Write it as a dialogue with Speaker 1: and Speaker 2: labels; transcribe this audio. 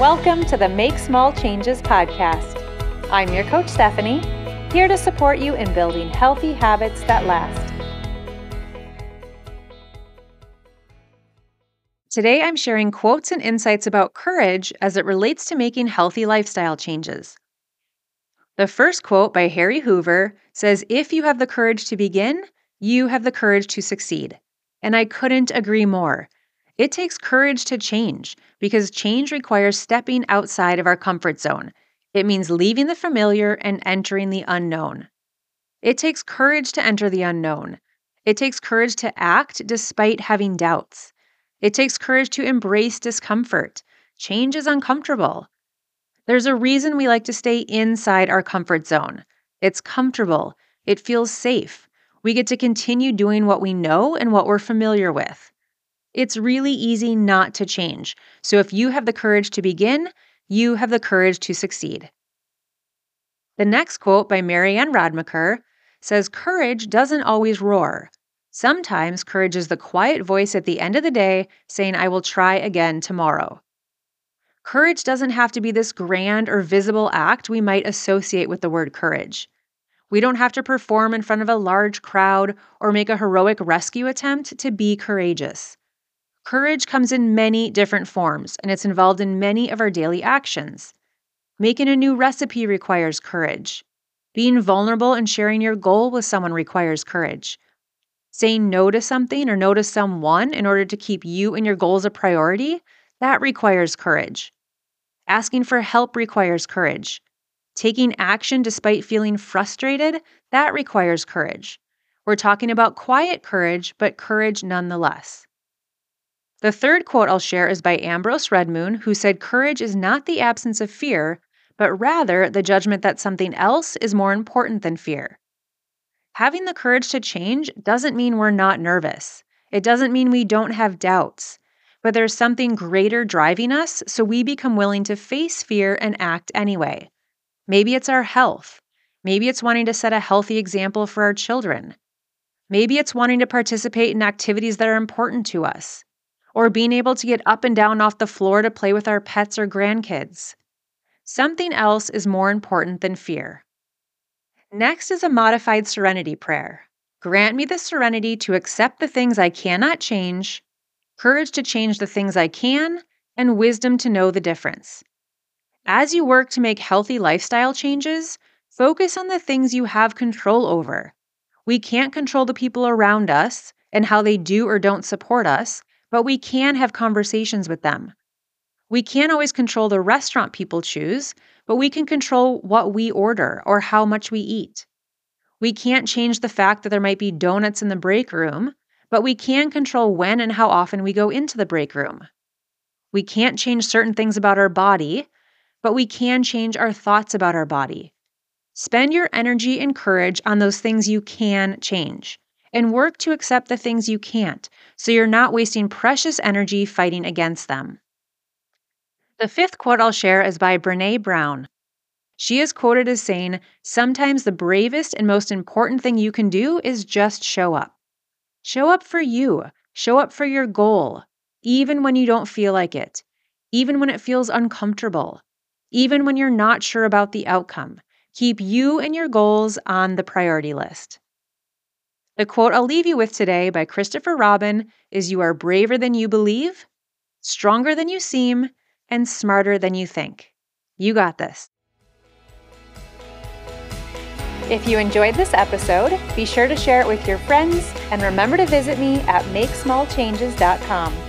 Speaker 1: Welcome to the Make Small Changes podcast. I'm your coach, Stephanie, here to support you in building healthy habits that last. Today, I'm sharing quotes and insights about courage as it relates to making healthy lifestyle changes. The first quote by Harry Hoover says If you have the courage to begin, you have the courage to succeed. And I couldn't agree more. It takes courage to change because change requires stepping outside of our comfort zone. It means leaving the familiar and entering the unknown. It takes courage to enter the unknown. It takes courage to act despite having doubts. It takes courage to embrace discomfort. Change is uncomfortable. There's a reason we like to stay inside our comfort zone. It's comfortable, it feels safe. We get to continue doing what we know and what we're familiar with. It's really easy not to change. So if you have the courage to begin, you have the courage to succeed. The next quote by Marianne Radmacher says Courage doesn't always roar. Sometimes courage is the quiet voice at the end of the day saying, I will try again tomorrow. Courage doesn't have to be this grand or visible act we might associate with the word courage. We don't have to perform in front of a large crowd or make a heroic rescue attempt to be courageous. Courage comes in many different forms, and it's involved in many of our daily actions. Making a new recipe requires courage. Being vulnerable and sharing your goal with someone requires courage. Saying no to something or no to someone in order to keep you and your goals a priority, that requires courage. Asking for help requires courage. Taking action despite feeling frustrated, that requires courage. We're talking about quiet courage, but courage nonetheless. The third quote I'll share is by Ambrose Redmoon, who said, Courage is not the absence of fear, but rather the judgment that something else is more important than fear. Having the courage to change doesn't mean we're not nervous. It doesn't mean we don't have doubts, but there's something greater driving us, so we become willing to face fear and act anyway. Maybe it's our health. Maybe it's wanting to set a healthy example for our children. Maybe it's wanting to participate in activities that are important to us or being able to get up and down off the floor to play with our pets or grandkids. Something else is more important than fear. Next is a modified serenity prayer. Grant me the serenity to accept the things I cannot change, courage to change the things I can, and wisdom to know the difference. As you work to make healthy lifestyle changes, focus on the things you have control over. We can't control the people around us and how they do or don't support us, but we can have conversations with them. We can't always control the restaurant people choose, but we can control what we order or how much we eat. We can't change the fact that there might be donuts in the break room, but we can control when and how often we go into the break room. We can't change certain things about our body, but we can change our thoughts about our body. Spend your energy and courage on those things you can change and work to accept the things you can't so you're not wasting precious energy fighting against them. The fifth quote I'll share is by Brene Brown. She is quoted as saying, Sometimes the bravest and most important thing you can do is just show up. Show up for you, show up for your goal, even when you don't feel like it, even when it feels uncomfortable, even when you're not sure about the outcome. Keep you and your goals on the priority list. The quote I'll leave you with today by Christopher Robin is You are braver than you believe, stronger than you seem, and smarter than you think. You got this. If you enjoyed this episode, be sure to share it with your friends and remember to visit me at makesmallchanges.com.